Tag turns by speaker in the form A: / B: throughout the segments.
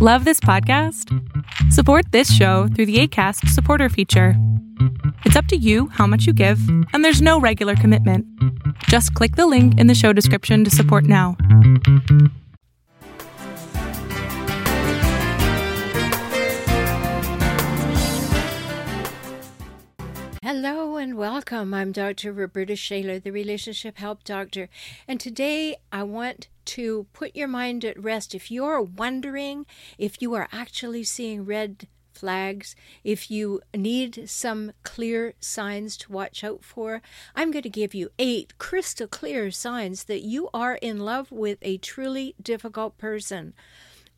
A: Love this podcast? Support this show through the ACAST supporter feature. It's up to you how much you give, and there's no regular commitment. Just click the link in the show description to support now.
B: Hello and welcome. I'm Dr. Roberta Shaler, the Relationship Help Doctor. And today I want to put your mind at rest. If you're wondering if you are actually seeing red flags, if you need some clear signs to watch out for, I'm going to give you eight crystal clear signs that you are in love with a truly difficult person.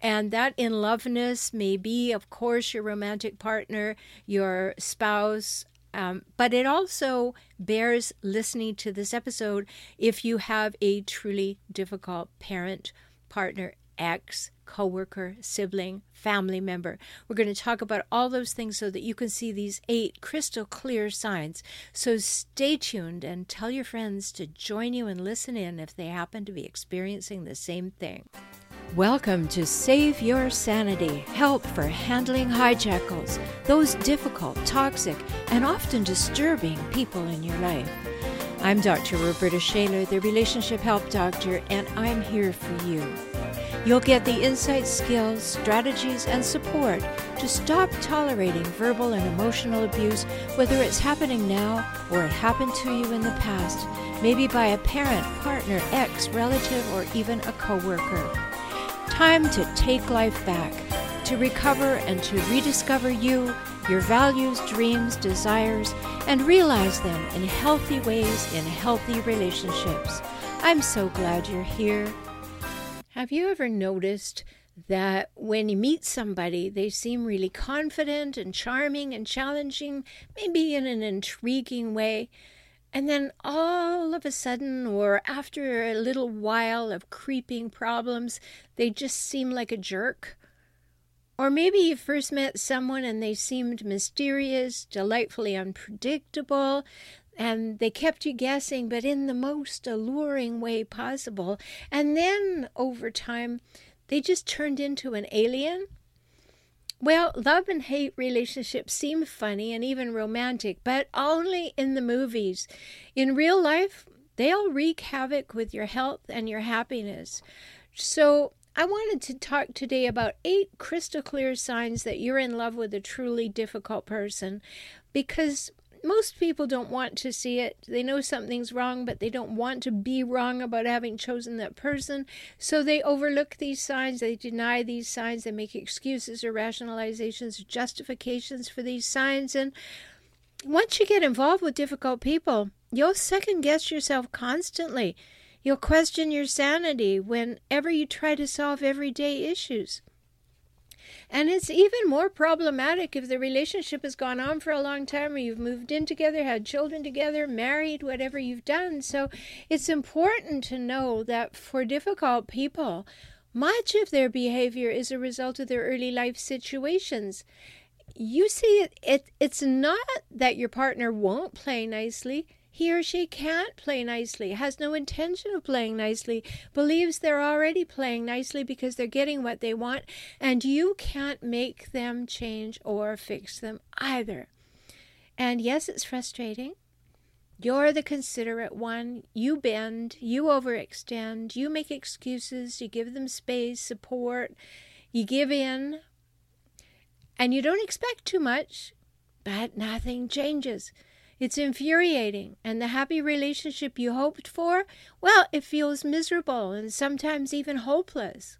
B: And that in loveness may be, of course, your romantic partner, your spouse, um, but it also bears listening to this episode if you have a truly difficult parent, partner, ex, coworker, sibling, family member. We're going to talk about all those things so that you can see these eight crystal clear signs. So stay tuned and tell your friends to join you and listen in if they happen to be experiencing the same thing. Welcome to Save Your Sanity Help for Handling Hijackals, those difficult, toxic, and often disturbing people in your life. I'm Dr. Roberta Shaler, the Relationship Help Doctor, and I'm here for you. You'll get the insight, skills, strategies, and support to stop tolerating verbal and emotional abuse, whether it's happening now or it happened to you in the past, maybe by a parent, partner, ex, relative, or even a coworker. Time to take life back, to recover and to rediscover you, your values, dreams, desires, and realize them in healthy ways in healthy relationships. I'm so glad you're here. Have you ever noticed that when you meet somebody, they seem really confident and charming and challenging, maybe in an intriguing way? And then all of a sudden, or after a little while of creeping problems, they just seem like a jerk. Or maybe you first met someone and they seemed mysterious, delightfully unpredictable, and they kept you guessing, but in the most alluring way possible. And then over time, they just turned into an alien well, love and hate relationships seem funny and even romantic, but only in the movies. In real life, they'll wreak havoc with your health and your happiness. So, I wanted to talk today about eight crystal clear signs that you're in love with a truly difficult person because most people don't want to see it. They know something's wrong, but they don't want to be wrong about having chosen that person. So they overlook these signs, they deny these signs, they make excuses or rationalizations or justifications for these signs. And once you get involved with difficult people, you'll second guess yourself constantly. You'll question your sanity whenever you try to solve everyday issues. And it's even more problematic if the relationship has gone on for a long time or you've moved in together, had children together, married, whatever you've done. So it's important to know that for difficult people, much of their behavior is a result of their early life situations. You see, it, it it's not that your partner won't play nicely he or she can't play nicely, has no intention of playing nicely, believes they're already playing nicely because they're getting what they want, and you can't make them change or fix them either. And yes, it's frustrating. You're the considerate one. You bend, you overextend, you make excuses, you give them space, support, you give in, and you don't expect too much, but nothing changes. It's infuriating, and the happy relationship you hoped for, well, it feels miserable and sometimes even hopeless.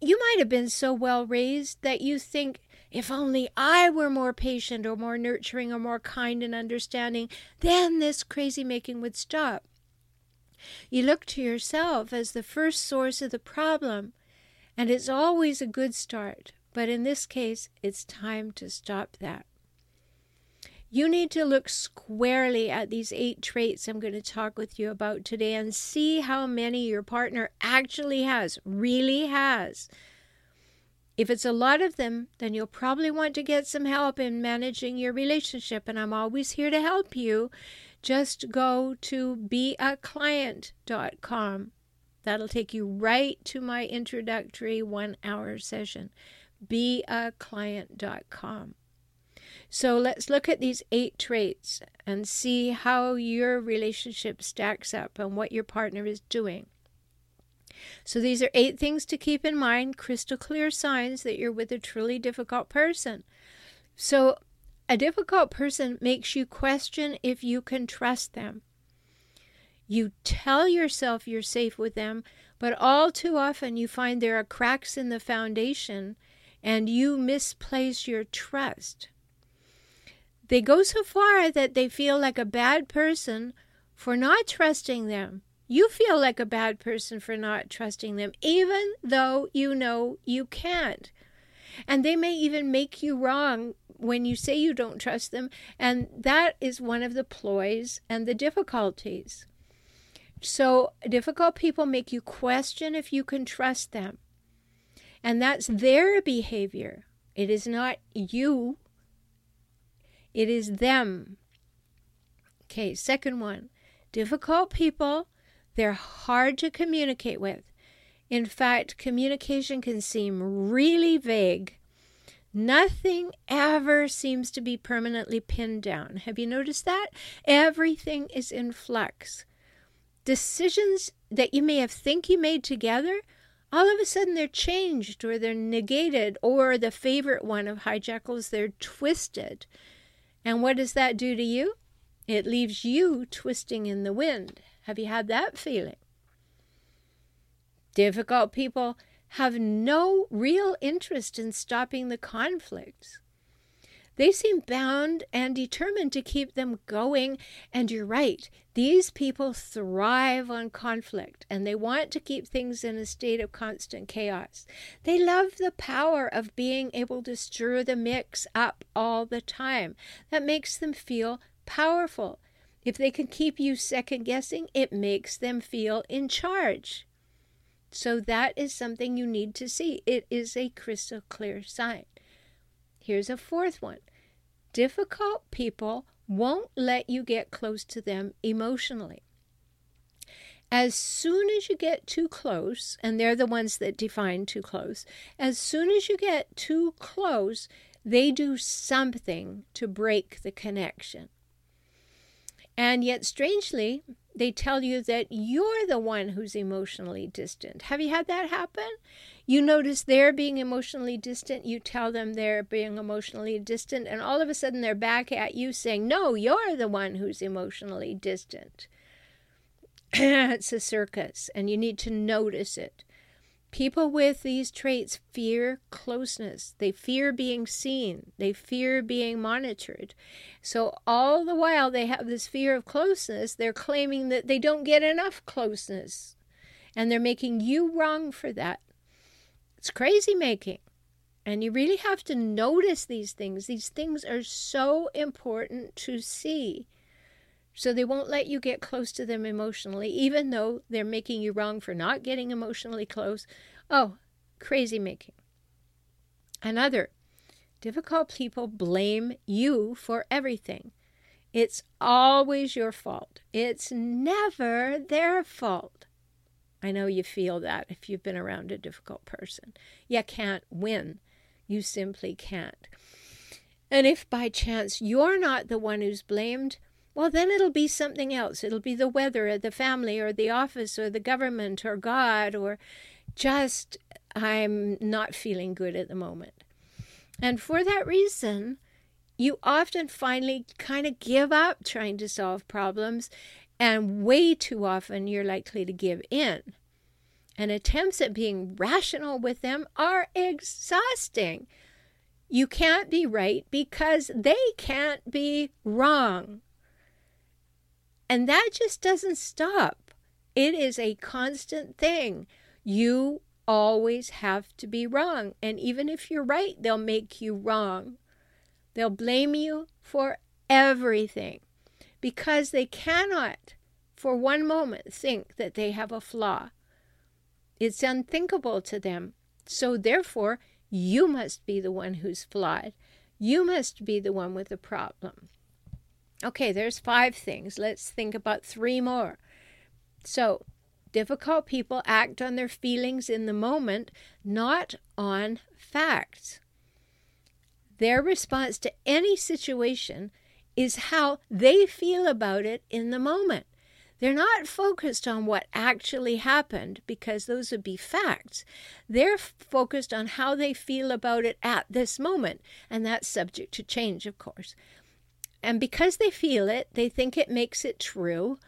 B: You might have been so well raised that you think, if only I were more patient or more nurturing or more kind and understanding, then this crazy making would stop. You look to yourself as the first source of the problem, and it's always a good start, but in this case, it's time to stop that. You need to look squarely at these eight traits I'm going to talk with you about today and see how many your partner actually has, really has. If it's a lot of them, then you'll probably want to get some help in managing your relationship, and I'm always here to help you. Just go to beaclient.com That'll take you right to my introductory one hour session. Beaclient.com. So let's look at these eight traits and see how your relationship stacks up and what your partner is doing. So these are eight things to keep in mind, crystal clear signs that you're with a truly difficult person. So a difficult person makes you question if you can trust them. You tell yourself you're safe with them, but all too often you find there are cracks in the foundation and you misplace your trust. They go so far that they feel like a bad person for not trusting them. You feel like a bad person for not trusting them, even though you know you can't. And they may even make you wrong when you say you don't trust them. And that is one of the ploys and the difficulties. So, difficult people make you question if you can trust them. And that's their behavior. It is not you it is them. Okay, second one. Difficult people, they're hard to communicate with. In fact, communication can seem really vague. Nothing ever seems to be permanently pinned down. Have you noticed that? Everything is in flux. Decisions that you may have think you made together, all of a sudden they're changed or they're negated, or the favorite one of hijackals, they're twisted. And what does that do to you? It leaves you twisting in the wind. Have you had that feeling? Difficult people have no real interest in stopping the conflicts. They seem bound and determined to keep them going. And you're right, these people thrive on conflict and they want to keep things in a state of constant chaos. They love the power of being able to stir the mix up all the time. That makes them feel powerful. If they can keep you second guessing, it makes them feel in charge. So that is something you need to see. It is a crystal clear sign. Here's a fourth one difficult people won't let you get close to them emotionally. As soon as you get too close, and they're the ones that define too close, as soon as you get too close, they do something to break the connection. And yet, strangely, they tell you that you're the one who's emotionally distant. Have you had that happen? You notice they're being emotionally distant, you tell them they're being emotionally distant, and all of a sudden they're back at you saying, No, you're the one who's emotionally distant. it's a circus, and you need to notice it. People with these traits fear closeness. They fear being seen. They fear being monitored. So, all the while they have this fear of closeness, they're claiming that they don't get enough closeness. And they're making you wrong for that. It's crazy making. And you really have to notice these things. These things are so important to see. So they won't let you get close to them emotionally, even though they're making you wrong for not getting emotionally close. Oh, crazy making. Another difficult people blame you for everything. It's always your fault. It's never their fault. I know you feel that if you've been around a difficult person. You can't win. You simply can't. And if by chance you're not the one who's blamed, well, then it'll be something else. It'll be the weather or the family or the office or the government or God or just I'm not feeling good at the moment. And for that reason, you often finally kind of give up trying to solve problems and way too often you're likely to give in. And attempts at being rational with them are exhausting. You can't be right because they can't be wrong. And that just doesn't stop. It is a constant thing. You always have to be wrong. And even if you're right, they'll make you wrong. They'll blame you for everything because they cannot for one moment think that they have a flaw. It's unthinkable to them. So, therefore, you must be the one who's flawed. You must be the one with the problem. Okay, there's five things. Let's think about three more. So, Difficult people act on their feelings in the moment, not on facts. Their response to any situation is how they feel about it in the moment. They're not focused on what actually happened because those would be facts. They're focused on how they feel about it at this moment, and that's subject to change, of course. And because they feel it, they think it makes it true.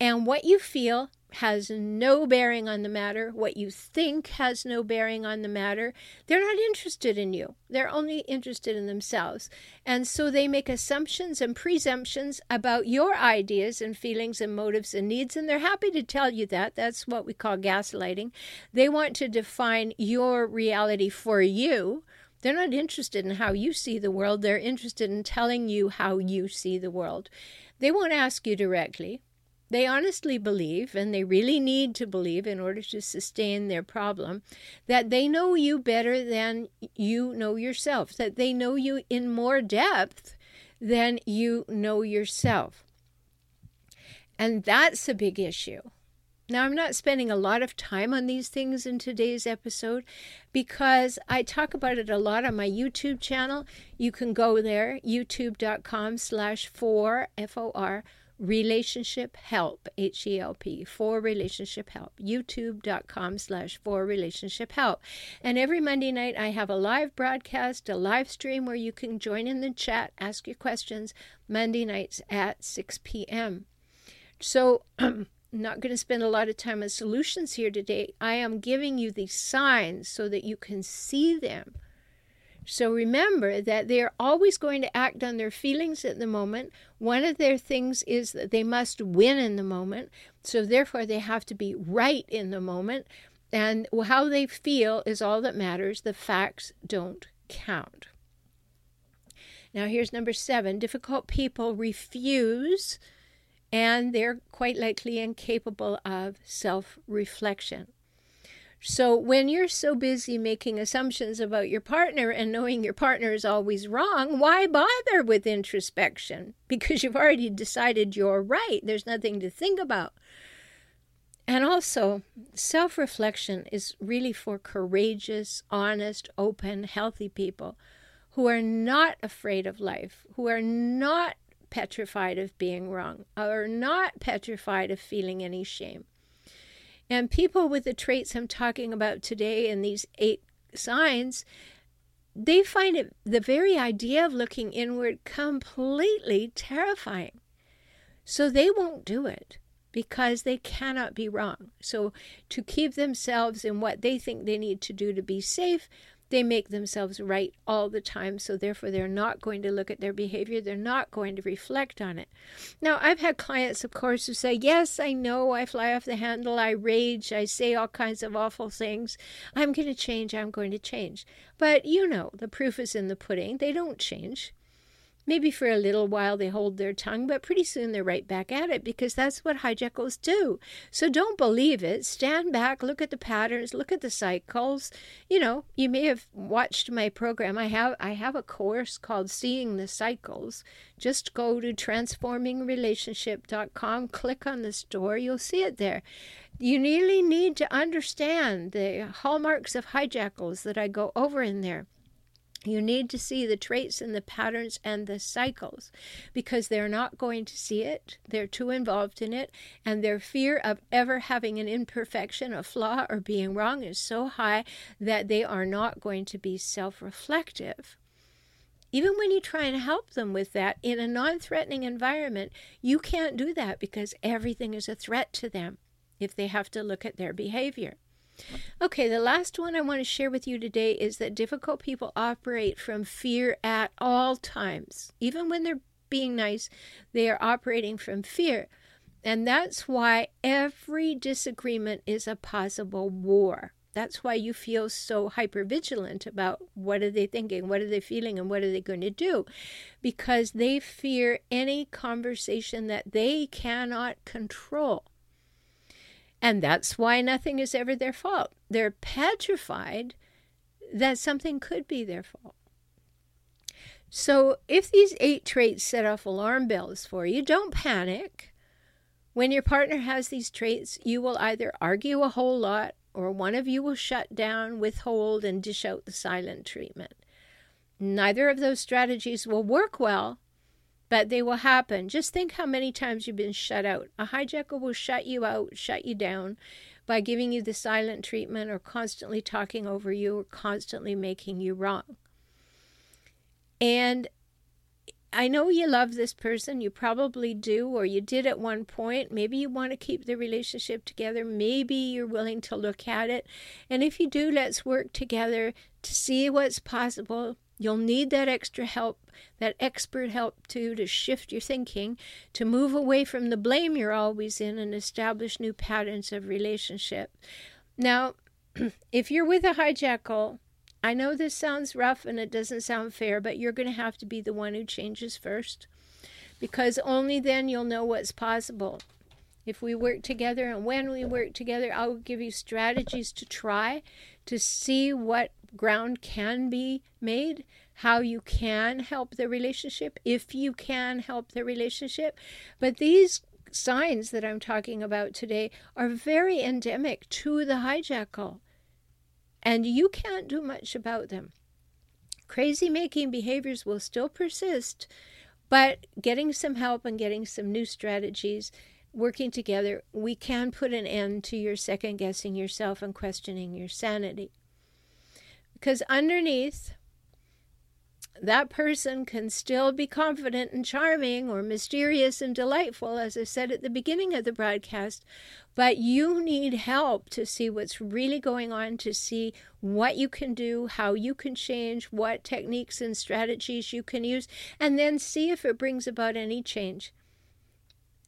B: And what you feel has no bearing on the matter. What you think has no bearing on the matter. They're not interested in you. They're only interested in themselves. And so they make assumptions and presumptions about your ideas and feelings and motives and needs. And they're happy to tell you that. That's what we call gaslighting. They want to define your reality for you. They're not interested in how you see the world. They're interested in telling you how you see the world. They won't ask you directly they honestly believe, and they really need to believe in order to sustain their problem, that they know you better than you know yourself, that they know you in more depth than you know yourself. And that's a big issue. Now, I'm not spending a lot of time on these things in today's episode because I talk about it a lot on my YouTube channel. You can go there, youtube.com slash for, F-O-R, relationship help h-e-l-p for relationship help youtube.com slash for relationship help. And every monday night i have a live broadcast a live stream where you can join in the chat ask your questions monday nights at 6 p.m so i'm not going to spend a lot of time on solutions here today. I am giving you these signs so that you can see them so remember that they are always going to act on their feelings at the moment. One of their things is that they must win in the moment. So therefore, they have to be right in the moment. And how they feel is all that matters. The facts don't count. Now, here's number seven difficult people refuse, and they're quite likely incapable of self reflection. So when you're so busy making assumptions about your partner and knowing your partner is always wrong, why bother with introspection? Because you've already decided you're right. There's nothing to think about. And also, self reflection is really for courageous, honest, open, healthy people who are not afraid of life, who are not petrified of being wrong, are not petrified of feeling any shame. And people with the traits I'm talking about today and these eight signs, they find it the very idea of looking inward completely terrifying. So they won't do it because they cannot be wrong. So, to keep themselves in what they think they need to do to be safe, they make themselves right all the time. So, therefore, they're not going to look at their behavior. They're not going to reflect on it. Now, I've had clients, of course, who say, Yes, I know I fly off the handle. I rage. I say all kinds of awful things. I'm going to change. I'm going to change. But you know, the proof is in the pudding. They don't change. Maybe for a little while they hold their tongue, but pretty soon they're right back at it because that's what hijackals do. So don't believe it. Stand back, look at the patterns, look at the cycles. You know, you may have watched my program. I have I have a course called Seeing the Cycles. Just go to transformingrelationship.com, click on the store, you'll see it there. You really need to understand the hallmarks of hijackals that I go over in there. You need to see the traits and the patterns and the cycles because they're not going to see it. They're too involved in it. And their fear of ever having an imperfection, a flaw, or being wrong is so high that they are not going to be self reflective. Even when you try and help them with that in a non threatening environment, you can't do that because everything is a threat to them if they have to look at their behavior. Okay, the last one I want to share with you today is that difficult people operate from fear at all times. Even when they're being nice, they are operating from fear. And that's why every disagreement is a possible war. That's why you feel so hyper vigilant about what are they thinking, what are they feeling, and what are they going to do. Because they fear any conversation that they cannot control. And that's why nothing is ever their fault. They're petrified that something could be their fault. So if these eight traits set off alarm bells for you, don't panic. When your partner has these traits, you will either argue a whole lot or one of you will shut down, withhold, and dish out the silent treatment. Neither of those strategies will work well, but they will happen. Just think how many times you've been shut out. A hijackal will shut you out, shut you down by giving you the silent treatment or constantly talking over you or constantly making you wrong. And I know you love this person, you probably do, or you did at one point. Maybe you want to keep the relationship together. Maybe you're willing to look at it. And if you do, let's work together to see what's possible. You'll need that extra help, that expert help too, to shift your thinking, to move away from the blame you're always in and establish new patterns of relationship. Now, if you're with a hijackal, I know this sounds rough and it doesn't sound fair, but you're going to have to be the one who changes first because only then you'll know what's possible. If we work together and when we work together, I'll give you strategies to try to see what ground can be made, how you can help the relationship, if you can help the relationship. But these signs that I'm talking about today are very endemic to the hijackal and you can't do much about them. Crazy making behaviors will still persist, but getting some help and getting some new strategies, working together, we can put an end to your second guessing yourself and questioning your sanity. Because underneath that person can still be confident and charming or mysterious and delightful, as I said at the beginning of the broadcast, but you need help to see what's really going on, to see what you can do, how you can change, what techniques and strategies you can use, and then see if it brings about any change.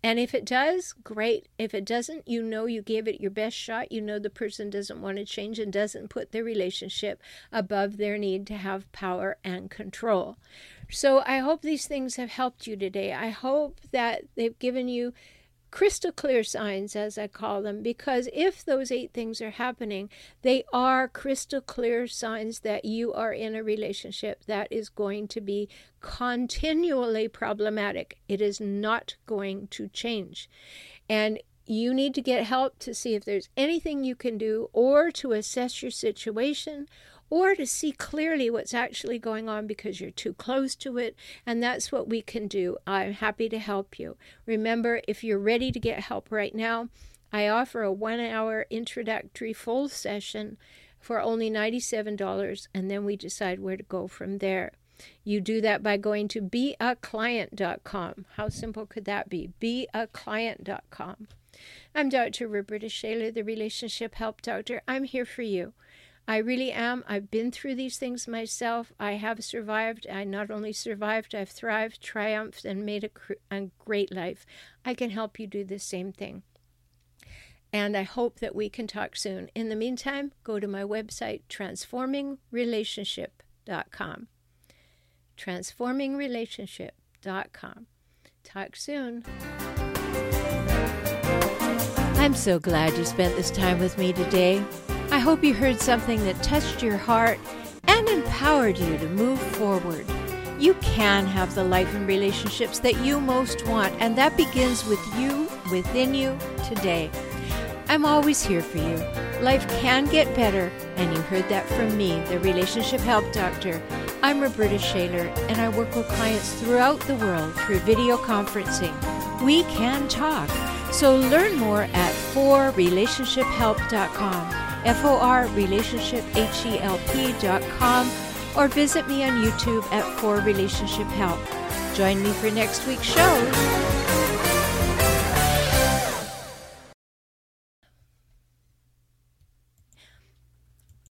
B: And if it does, great. If it doesn't, you know you gave it your best shot. You know the person doesn't want to change and doesn't put their relationship above their need to have power and control. So I hope these things have helped you today. I hope that they've given you crystal clear signs, as I call them, because if those eight things are happening, they are crystal clear signs that you are in a relationship that is going to be continually problematic. It is not going to change. And you need to get help to see if there's anything you can do or to assess your situation or to see clearly what's actually going on because you're too close to it. And that's what we can do. I'm happy to help you. Remember, if you're ready to get help right now, I offer a one hour introductory full session for only $97, and then we decide where to go from there. You do that by going to beaclient.com. How simple could that be? Beaclient.com. I'm Dr. Roberta Shaler, the Relationship Help Doctor. I'm here for you. I really am. I've been through these things myself. I have survived. I not only survived, I've thrived, triumphed, and made a, a great life. I can help you do the same thing. And I hope that we can talk soon. In the meantime, go to my website, transformingrelationship.com. Transformingrelationship.com. Talk soon. I'm so glad you spent this time with me today. I hope you heard something that touched your heart and empowered you to move forward. You can have the life and relationships that you most want, and that begins with you within you today. I'm always here for you. Life can get better, and you heard that from me, the Relationship Help Doctor. I'm Roberta Shaler, and I work with clients throughout the world through video conferencing. We can talk. So learn more at forrelationshiphelp.com. F-O-R relationship H-E-L-P.com or visit me on YouTube at For Relationship Help. Join me for next week's show.